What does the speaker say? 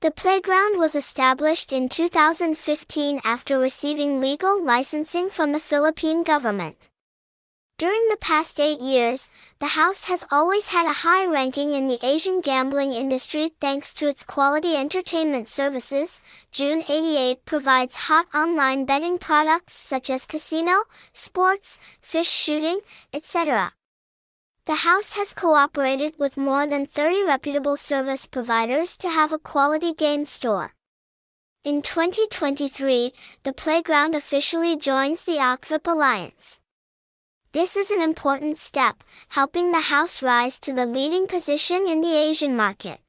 The playground was established in 2015 after receiving legal licensing from the Philippine government. During the past eight years, the house has always had a high ranking in the Asian gambling industry thanks to its quality entertainment services. Jun88 provides hot online betting products such as casino, sports, fish shooting, etc. The house has cooperated with more than 30 reputable service providers to have a quality game store. In 2023, the playground officially joins the OKVIP Alliance. This is an important step, helping the house rise to the leading position in the Asian market.